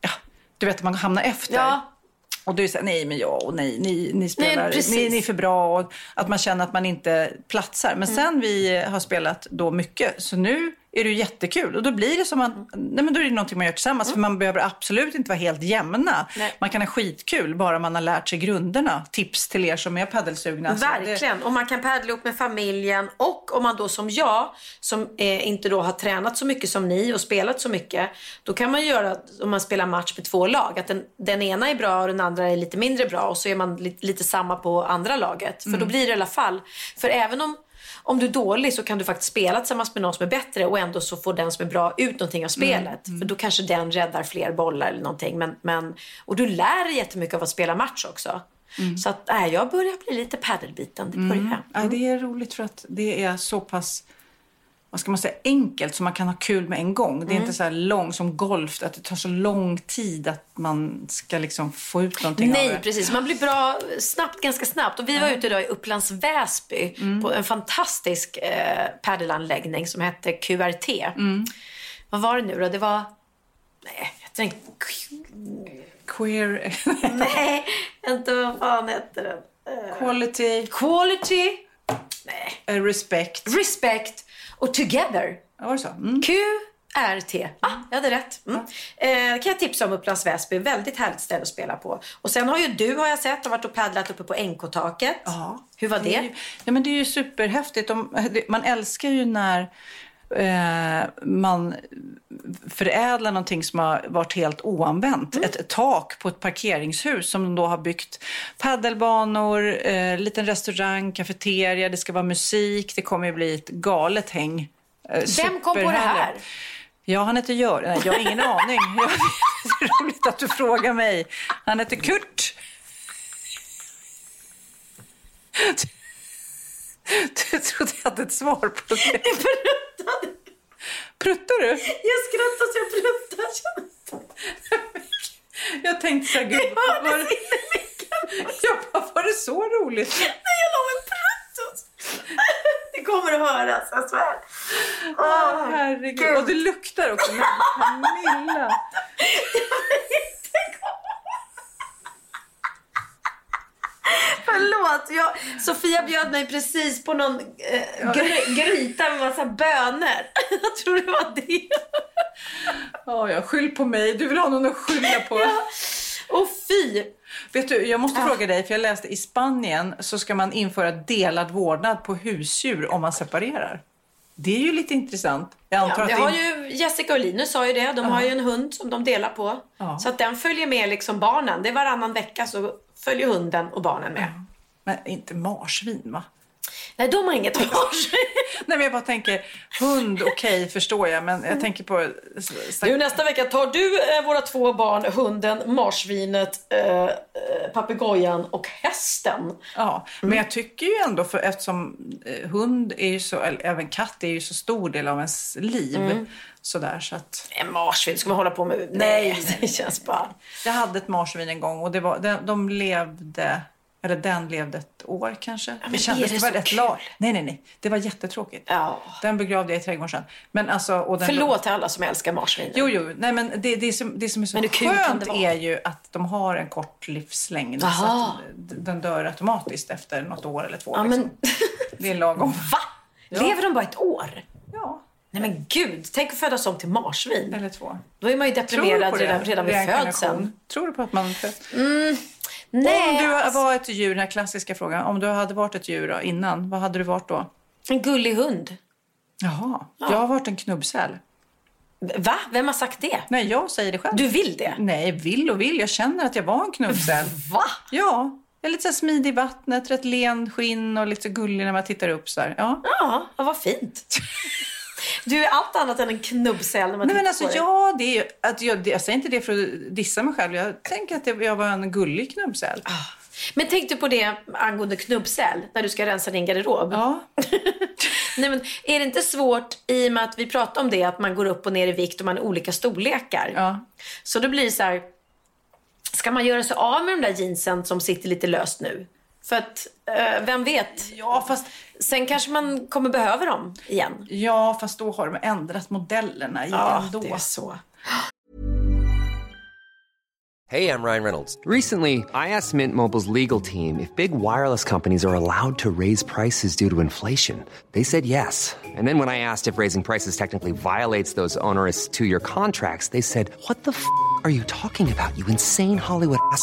ja, du vet att man hamnar efter. Ja. Och du säger nej men jag och nej, ni, ni spelar, precis. ni, ni är för bra och att man känner att man inte platsar. Men sen vi har spelat då mycket så nu är det jättekul och då blir det som att, nej men då är det någonting man gör tillsammans för man behöver absolut inte vara helt jämna. Nej. Man kan ha skitkul bara man har lärt sig grunderna. Tips till er som är paddelsugna. Så det- Verkligen. Och man kan paddla ihop med familjen. Och om man då som jag, som eh, inte då har tränat så mycket som ni och spelat så mycket. Då kan man göra, om man spelar match med två lag, att den, den ena är bra och den andra är lite mindre bra. Och så är man li, lite samma på andra laget. För då blir det i alla fall. För även om om du är dålig så kan du faktiskt spela tillsammans med någon som är bättre och ändå så får den som är bra ut någonting av spelet. För då kanske den räddar fler bollar eller någonting. Men, men, och du lär dig jättemycket av att spela match också. Så att, äh, jag börjar bli lite paddelbiten. Det börjar. Ja, det är roligt för att det är så pass vad ska man säga, enkelt så man kan ha kul med en gång. Mm. Det är inte så här lång som golf, att det tar så lång tid att man ska liksom få ut någonting av Nej, det. precis. Man blir bra snabbt, ganska snabbt. Och vi var ute idag i Upplands Väsby på en fantastisk eh, paddelanläggning som hette QRT. Vad var det nu då? Det var... Nej, jag tänkte... Queer Nej, inte vad fan hette den? quality, Quality, eh, respect. Respect och Together. Ja, var det så? Mm. QRT. Ah, jag hade rätt. Mm. Eh, kan jag tipsa om Upplands Väsby. Väldigt härligt ställe att spela på. Och sen har ju du, har jag sett, har varit och paddlat uppe på NK-taket. Ja. Hur var är det? ju- Ja, men det är ju superhäftigt. De- det- Man älskar ju när eh, man förädlar någonting som har varit helt oanvänt. Mm. Ett tak på ett parkeringshus som de då har byggt paddelbanor, eh, liten restaurang, kafeteria, det ska vara musik. Det kommer ju bli ett galet häng Eh, Vem kom på det här? Ja, han heter Gör. Nej, jag har ingen aning. Jag- Det är roligt att du frågar mig. Han heter Kurt. Du trodde jag hade ett svar på det. Pruttar du? Jag skrattar så jag pruttar. Jag tänkte så här, gud, var, det in i micken. jag bara, var det så roligt? Nej, jag la en prutt. Det kommer att höras, jag svär. Åh, Herregud. Och det luktar också. Men Camilla. Förlåt, jag, Sofia bjöd mig precis på någon eh, gry, gryta med massa bönor. Jag tror det var det. Ja, ja, skyll på mig. Du vill ha någon att skylla på. Och fy! Vet du, jag måste fråga dig, för jag läste i Spanien så ska man införa delad vårdnad på husdjur om man separerar. Det är ju lite intressant. Jag antar Ja, det har ju, Jessica och Linus sa ju det. De har ju en hund som de delar på. Ja. Så att den följer med liksom barnen. Det är varannan vecka så följer hunden och barnen med. Men inte marsvin, va? Nej, de har inget års. Nej, men jag bara tänker, hund, okej, förstår jag, men jag tänker på... Nu nästa vecka tar du eh, våra två barn, hunden, marsvinet, eh, eh, papegojan och hästen. Ja, men jag tycker ju ändå, för eftersom eh, hund är ju så, eller även katt är ju så stor del av ens liv. Sådär, så att... En marsvin ska man hålla på med? Nej, det känns bara... Jag hade ett marsvin en gång och det var, de, de levde, eller den levde ett år kanske. men det kändes, det det var så rätt kul? la- Nej, nej, nej. Det var jättetråkigt. Ja. Den begravde jag i trädgården sen. Men alltså, och den, Förlåt till alla som älskar marsvin. Jo, jo. Nej, men det, det, som, det som är så Men skönt är ju att de har en kort livslängd. Så Aha. att den dör automatiskt efter något år eller två. Ja, liksom. men... Det är lagom. Va? Lever de bara ett år? Ja, Nej men gud, tänk att födas om till marsvin. eller två. Då är man ju deprimerad redan, redan vid födseln. Tror du på att man föds? Nej, Om du alltså, var ett djur, den här klassiska frågan. Om du hade varit ett djur då, innan, vad hade du varit då? en gullig hund. Jaha, jag har varit en knubbsäl. Va? Vem har sagt det? Nej, jag säger det själv. Du vill det? Nej, vill och vill. Jag känner att jag var en knubbsäl. Va? ja, jag är lite så smidig i vattnet, rätt len skinn och lite gullig när man tittar upp så här. Ja. Ja, ja, vad fint. Du är allt annat än en knubbsäl när man Nej men alltså på ja, det är att jag, jag säger inte det för att dissa mig själv. Jag tänker att jag var en gullig knubbsäl. Men tänk du på det angående knubbsäl, när du ska rensa din garderob. Ja. Nej, men är det inte svårt, i och med att vi pratade om det, att man går upp och ner i vikt och man är olika storlekar. Ja. Så då blir det så här, ska man göra sig av med de där jeansen som sitter lite löst nu? För att, eh, vem vet? Ja, fast, Sen kanske man kommer behöva dem igen. ja, fast då har de ändrat modellerna igen Ja, då. det är så. Hey, I'm Ryan Reynolds. Recently, I asked Mint Mobile's legal team if big wireless companies are allowed to raise prices due to inflation. They said yes. And then when I asked if raising prices technically violates those onerous two year contracts, they said, What the f are you talking about, you insane Hollywood ass?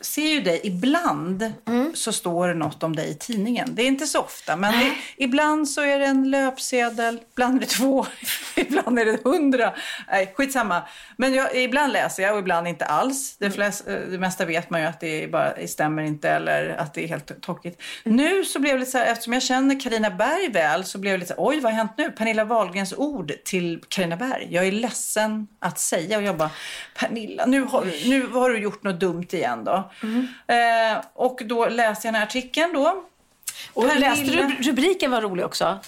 ser ju dig ibland mm. så står det något om dig i tidningen. Det är inte så ofta, men det, ibland så är det en löpsedel, ibland är det två, ibland är det hundra. Nej, skitsamma. Men jag, ibland läser jag och ibland inte alls. Det, flest, eh, det mesta vet man ju att det, bara, det stämmer inte eller att det är helt tokigt. Mm. Nu så blev det lite så här, eftersom jag känner Karina Berg väl, så blev det lite så här, oj vad har hänt nu? Pernilla Wahlgrens ord till Karina Berg. Jag är ledsen att säga och jag bara, Pernilla, nu har, nu har du gjort något dumt igen då. Mm. Eh, och då läste jag den här artikeln då. Och Pernilla... läste du rubriken var rolig också?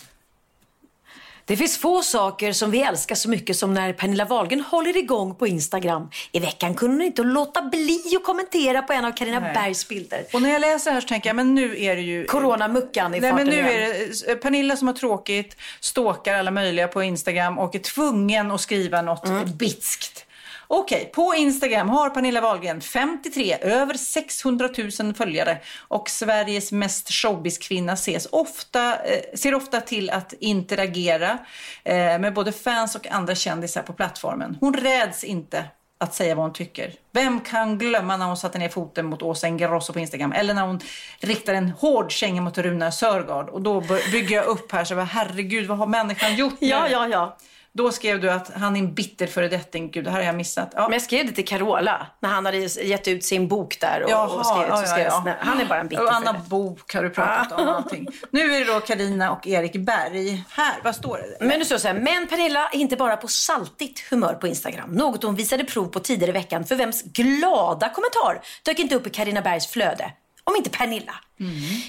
Det finns få saker som vi älskar så mycket som när Pernilla Wahlgren håller igång på Instagram. I veckan kunde hon inte låta bli att kommentera på en av Carina Bergs bilder. Och när jag läser här så tänker jag, men nu är det ju... Coronamuckan i Nej, men nu igen. är det Pernilla som har tråkigt, stalkar alla möjliga på Instagram och är tvungen att skriva något mm. bitskt. Okej, på Instagram har Pernilla Wahlgren 53, över 600 000 följare och Sveriges mest showbiz-kvinna ses ofta, eh, ser ofta till att interagera eh, med både fans och andra kändisar på plattformen. Hon räds inte att säga vad hon tycker. Vem kan glömma när hon satte ner foten mot Åsa Ingrosso på Instagram eller när hon riktar en hård känga mot Runa Sörgard och då bygger jag upp här så bara, herregud vad har människan gjort nu? Ja, ja, ja. Då skrev du att han är en bitter föredetting. Gud, det här har jag missat. Ja. Men jag skrev det till Carola när han hade gett ut sin bok där. Och, Jaha, och skrev, ja, skrev, ja, ja. Han är bara en bitter Och Anna Bok har du pratat om. Allting. Nu är det då Karina och Erik Berg. Här, vad står det? Men du står så här, men Pernilla är inte bara på saltigt humör på Instagram. Något hon visade prov på tidigare i veckan. För vems glada kommentar dök inte upp i Karina Bergs flöde? Om inte Pernilla.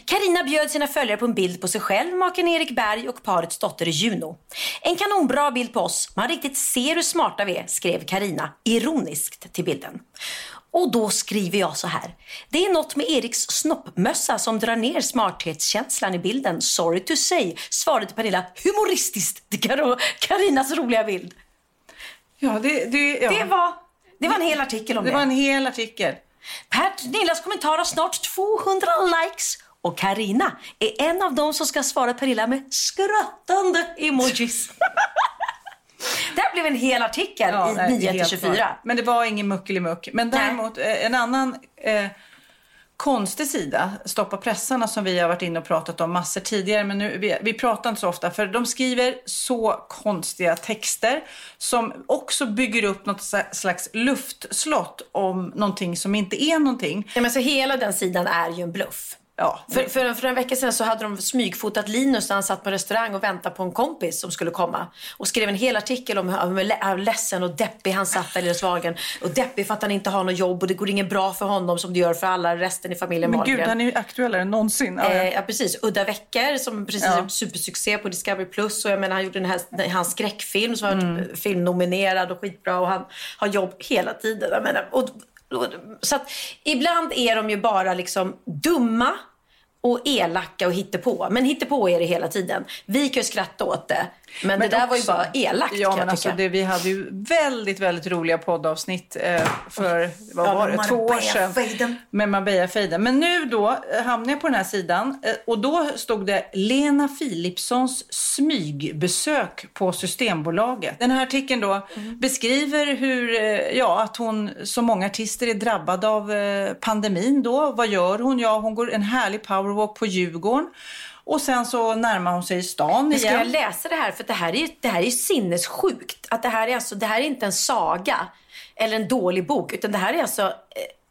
Karina mm. bjöd sina följare på en bild på sig själv, maken Erik Berg och parets dotter Juno. En kanonbra bild på oss. Man riktigt ser hur smarta vi är, skrev Karina ironiskt till bilden. Och då skriver jag så här. Det är något med Eriks snoppmössa som drar ner smarthetskänslan i bilden. Sorry to say, svarade Pernilla humoristiskt till Karinas roliga bild. Ja, det, det, ja. det var Det var en hel artikel om det. Det var en hel artikel. Pernillas kommentar har snart 200 likes. Och Karina är en av dem som ska svara Pernilla med skrattande emojis. det här blev en hel artikel Ja, i nej, det är helt 9-24. klart. Men det var ingen muckelimuck. Men däremot eh, en annan eh, konstig sida, Stoppa pressarna som vi har varit inne och pratat om massor tidigare. Men nu, vi, vi pratar inte så ofta för de skriver så konstiga texter som också bygger upp något slags luftslott om någonting som inte är någonting. Ja, men så hela den sidan är ju en bluff. Ja, För, för, för en vecka sedan så hade de smygfotat Linus när han satt på restaurang och väntade på en kompis som skulle komma. Och skrev en hel artikel om hur hur ledsen och deppig han satt där i Svagen. Och deppig för att han inte har något jobb och det går inget bra för honom som det gör för alla resten i familjen Men Wahlgren. gud, han är ju aktuellare än någonsin. Ja, ja. Eh, ja precis, Udda veckor som precis Ja. är en supersuccé på Discovery Plus. Och jag menar, han gjorde den här, hans skräckfilm som Mm. varit filmnominerad och skitbra. Och han har jobb hela tiden. Jag menar, och, och, så att ibland är de ju bara liksom dumma och elaka och hittepå. Men hittepå är det hela tiden. Vi kan ju skratta åt det. Men, det där var ju bara elakt Ja, men alltså, det, vi hade ju väldigt, väldigt roliga poddavsnitt eh, för, vad Ja, var det, två år sedan. Marbella-fejden. Med Marbella-fejden. Men nu då eh, hamnade jag på den här sidan eh, och då stod det Lena Philipssons smygbesök på Systembolaget. Den här artikeln då Mm. beskriver hur, eh, ja, att hon som många artister är drabbad av eh, pandemin då. Vad gör hon? Ja, hon går en härlig powerwalk på Djurgården. Och sen så närmar hon sig stan Men ska igen. jag läsa det här? För det här är ju det här är ju sinnessjukt. Att det här är alltså, det här är inte en saga eller en dålig bok. Utan det här är alltså,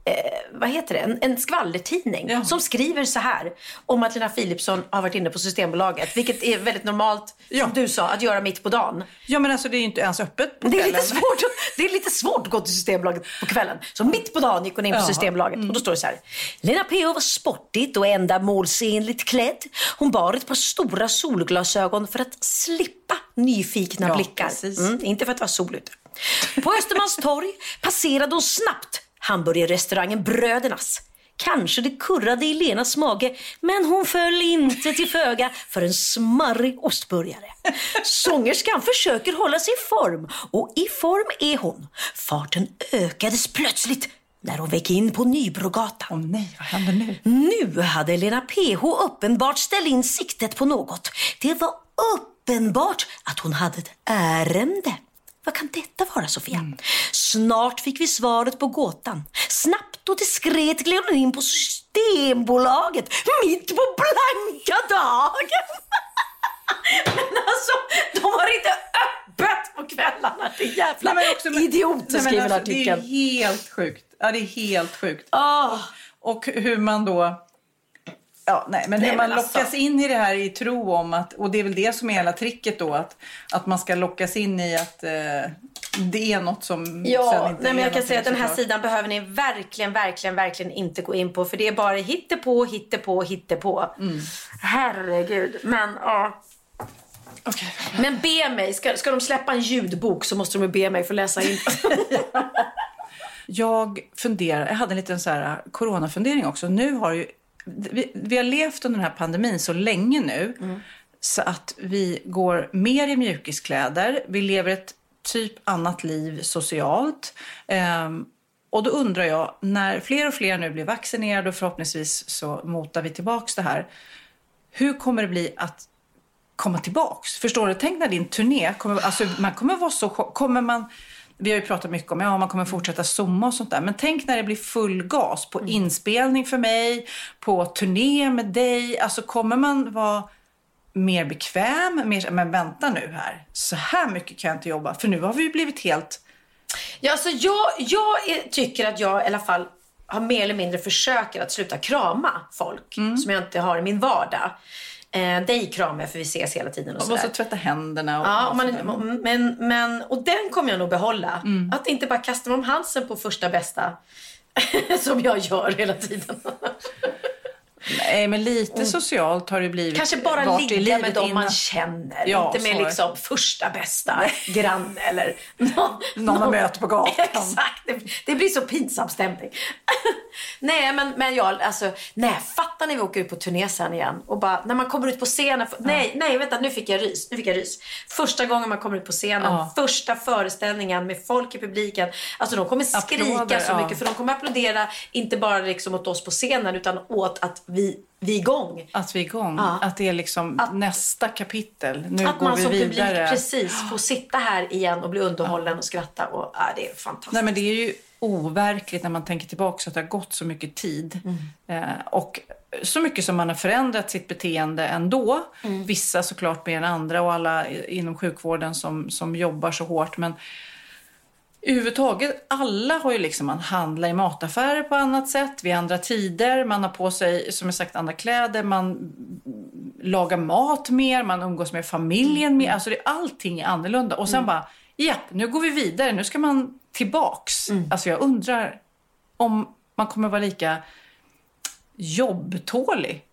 eh, vad heter det? En, en skvallertidning Ja. som skriver så här om att Lena Philipsson har varit inne på Systembolaget. Vilket är väldigt normalt, Ja. som du sa, att göra mitt på dagen. Ja men alltså det är ju inte ens öppet på Det är, kvällen. lite svårt, det är lite svårt att gå till Systembolaget på kvällen. Så mitt på dagen gick hon in på Jaha. Systembolaget och då står det så här. Lena P.O. var sportigt och ändamålsenligt klädd. Hon bar ett par stora solglasögon för att slippa nyfikna Ja, blickar. Mm, inte för att det var sol ute. På Östermalmstorg passerade hon snabbt hamburgerrestaurangen Brödernas. Kanske det kurrade i Lenas mage, men hon föll inte till föga för en smarrig ostburgare. Sångerskan försöker hålla sig i form och i form är hon. Farten ökades plötsligt när hon väck in på Nybrogatan. Åh nej, vad händer nu? Nu hade Lena PH uppenbart ställt in siktet på något. Det var uppenbart att hon hade ett ärende. Vad kan detta vara, Sofia? Snart fick vi svaret på gåtan. Snabbt och diskret gled hon in på Systembolaget mitt på blanka dagen. Men alltså, de har inte öppet på kvällarna. Det är jävla Nej, också- men- men skriver alltså, artikeln. Det är helt sjukt. Ja, det är helt sjukt. Åh. Och hur man då... Ja, nej, men Nej, hur man men alltså- lockas in i det här i tro om att... Och det är väl det som är hela tricket då. Att, att man ska lockas in i att eh, det är något som sen Ja, inte nej, men jag kan säga att den här sidan behöver ni verkligen, verkligen, verkligen inte gå in på. För det är bara hittepå, hittepå, hittepå. Mm. Herregud. Men ja. Okej. Men be mig, ska, ska de släppa en ljudbok så måste de be mig få läsa in. Jag funderar, jag hade en liten så här eh, coronafundering också. Nu har ju, vi, vi har levt under den här pandemin så länge nu så att vi går mer i mjukiskläder. Vi lever ett typ annat liv socialt. Um, och då undrar jag, när fler och fler nu blir vaccinerade och förhoppningsvis så motar vi tillbaks det här. Hur kommer det bli att komma tillbaks. Förstår du? Tänk när din turné kommer, alltså man kommer vara så kommer man vi har ju pratat mycket om ja, man kommer fortsätta zooma och sånt där. Men tänk när det blir full gas på inspelning för mig, på turné med dig. Alltså kommer man vara mer bekväm? Mer, men vänta nu här, så här mycket kan jag inte jobba. För nu har vi ju blivit helt... ja, alltså jag, jag är, tycker att jag i alla fall har mer eller mindre försöker att sluta krama folk som jag inte har i min vardag. Eh, dig kramar jag för vi ses hela tiden och Man måste tvätta händerna. Och, Ja, och man, men, men, och den kommer jag nog behålla. Att inte bara kasta mig om halsen på första bästa. som jag gör hela tiden. Nej, men lite socialt har det blivit. Kanske bara ligga med dem man innan. känner. Ja, inte med liksom första bästa granne eller någon, Någon man möter på gatan. Exakt, det, det blir så pinsam stämning. nej, men, men jag, alltså, nej, fattar när vi åker ut på turné sen igen och bara, när man kommer ut på scenen, nej, nej, vänta, nu fick jag rys, nu fick jag rys. Första gången man kommer ut på scenen, Ja. första föreställningen med folk i publiken, alltså de kommer skrika Applåder, så ja. mycket, för de kommer applådera, inte bara liksom åt oss på scenen, utan åt att vi, vi är igång. Att vi är igång. Ja. Att det är liksom nästa kapitel. Nu att går man vi som vidare. publik precis får sitta här igen och bli underhållen och skratta. Och, ja, det är fantastiskt. Nej, men det är ju overkligt när man tänker tillbaka så att det har gått så mycket tid. Mm. Eh, och så mycket som man har förändrat sitt beteende ändå. Mm. Vissa såklart mer än andra och alla inom sjukvården som, som jobbar så hårt. Men överhuvudtaget, alla har ju liksom, man handlar i mataffärer på annat sätt, vid andra tider, man har på sig, som jag sagt, andra kläder, man lagar mat mer, man umgås med familjen mer. Alltså det, allting är annorlunda. Och sen bara, ja, nu går vi vidare, nu ska man tillbaks. Alltså jag undrar om man kommer vara lika jobbtålig.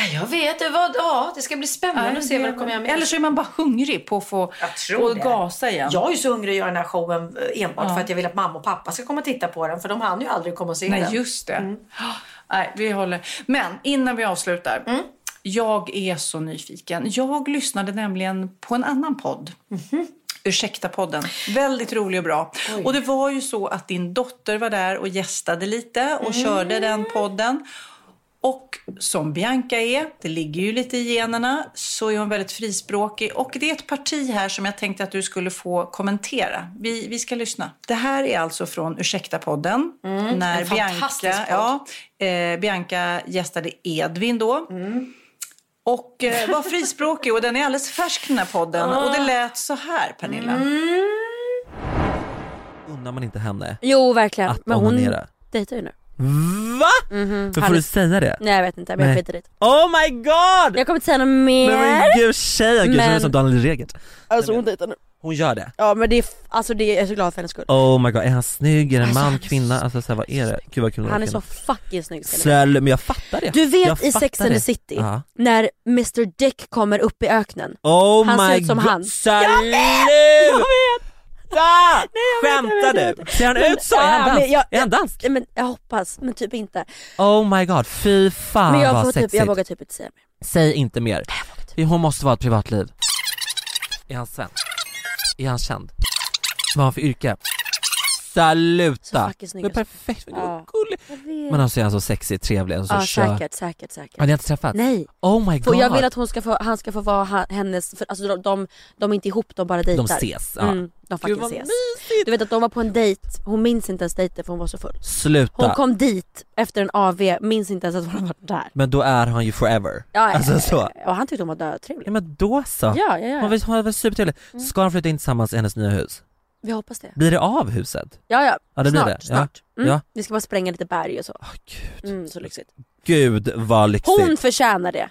Nej, Jag vet, det, var, ja, det ska bli spännande att se vad det kommer göra med. Eller så är man bara hungrig på att få och det. gasa igen. Jag är ju så hungrig att göra den här showen eh, enbart för att jag vill att mamma och pappa ska komma och titta på den. För de hann ju aldrig komma och se Nej, den. just det. Nej, vi håller. Men innan vi avslutar. Mm. Jag är så nyfiken. Jag lyssnade nämligen på en annan podd. Mhm. Ursäkta podden. Väldigt rolig och bra. Och det var ju så att din dotter var där och gästade lite och Mm. körde den podden. Och som Bianca är, det ligger ju lite i generna, så är hon väldigt frispråkig. Och det är ett parti här som jag tänkte att du skulle få kommentera. Vi, vi ska lyssna. Det här är alltså från Ursäkta-podden. när Mm, fantastisk Bianca, podd. ja, eh, Bianca gästade Edvin då. Mm. Och eh, var frispråkig och den är alldeles färsk den här podden. Och det lät så här Pernilla. Mm. Unnar man inte henne Jo verkligen. att Men hon dejtar ju nu. Va? Mhm, För han får du säga det? Nej jag vet inte men jag skiter i det. Oh my god! Jag kommer inte säga något mer. Men, men gud tjejen, gud Men- men... som Daniel Regert Alltså hon dejtar nu. Hon gör det? Ja men det är, alltså det är, jag är så glad för hennes skull. Oh my god, är han snygg? Är det en Alltså, man, kvinna? Alltså så här, vad är det? Gud vad kul Han är kvinna. så fucking snygg. Säl, men jag fattar det Du vet jag i Sex and the. City, Ja. när Mr Dick kommer upp i öknen. Oh Han ser my ut som god, han. Salut! Va? jag Skämtar vet, jag du? Ser han Men- ut så? Är han, men dans? jag- är han dansk? Men jag hoppas, men typ inte. Oh my god, fy fan men jag, vad får typ, sexigt jag vågar typ inte säga mer. Säg inte mer Hon måste vara ett privatliv Är han svensk? Är han känd? Vad har han för yrke? Snygg Men alltså. perfekt, Ja. gullig. Men alltså är han så sexig, trevlig och så ja kör säkert, säkert, säkert. Har ni inte träffats? Nej. Oh my god För jag vill att hon ska få, han ska få vara ha- hennes, för alltså de, de, de är inte ihop, de bara dejtar. De ses, ja. Mm, de Gud fucking vad ses. mysigt! Du vet att de var på en dejt, hon minns inte ens dejten för hon var så full. Sluta! Hon kom dit efter en AV, minns inte ens att hon var där. Men då är han ju forever Ja, Alltså så Och han tyckte hon var dötrevlig. Ja men då så! Ja, ja, ja. Hon var, hon var supertrevlig. Ska de flytta in tillsammans i hennes nya hus? Vi hoppas det. Blir det av huset? Ja, ja. Ja, det blir snart, det. Ja. snart. Mm. Ja. Vi ska bara spränga lite berg och så. Åh gud. Mm, så lyxigt. Gud vad lyxigt! Hon förtjänar det.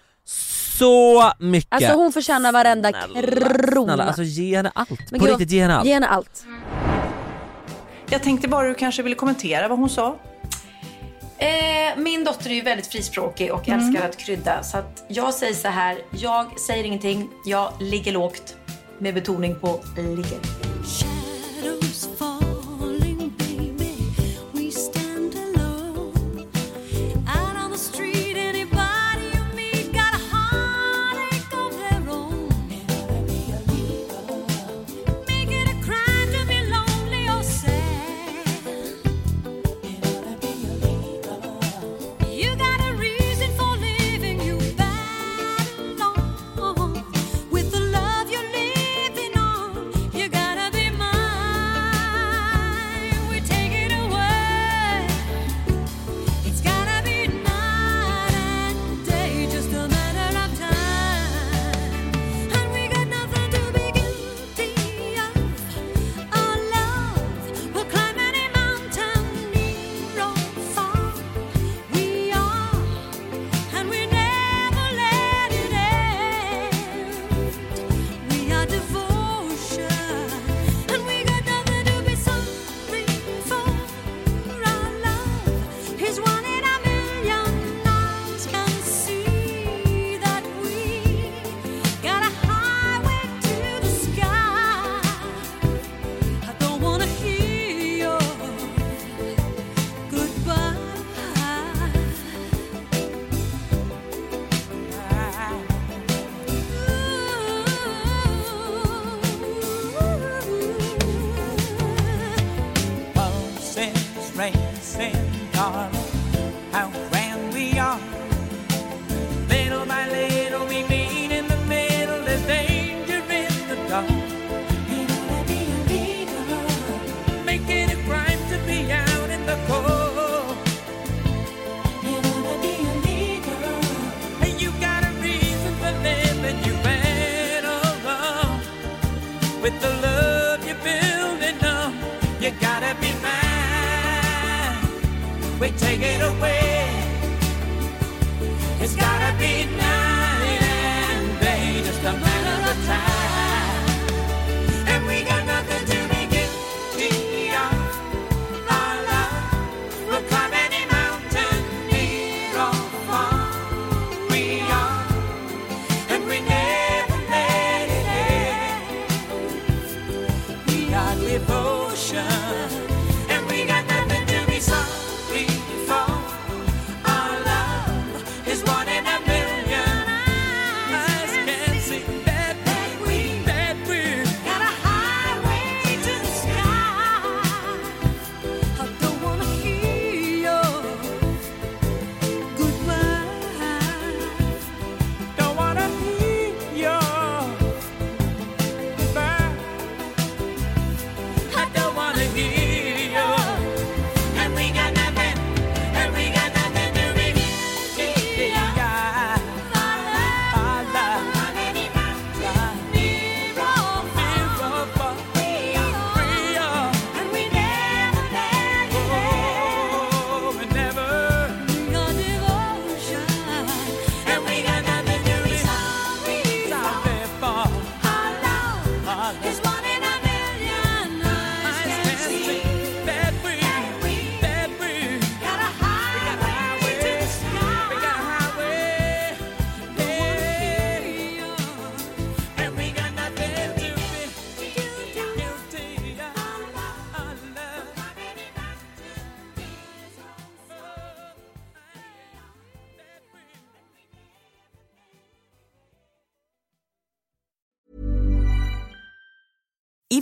Så mycket! Alltså hon förtjänar varenda krona. Snälla, alltså ge henne allt. Men På gud, riktigt, ge henne allt. Ge henne allt. Jag tänkte bara du kanske ville kommentera vad hon sa. Eh, min dotter är ju väldigt frispråkig och älskar att krydda. Så att jag säger så här, jag säger ingenting, jag ligger lågt. Med betoning på ligger.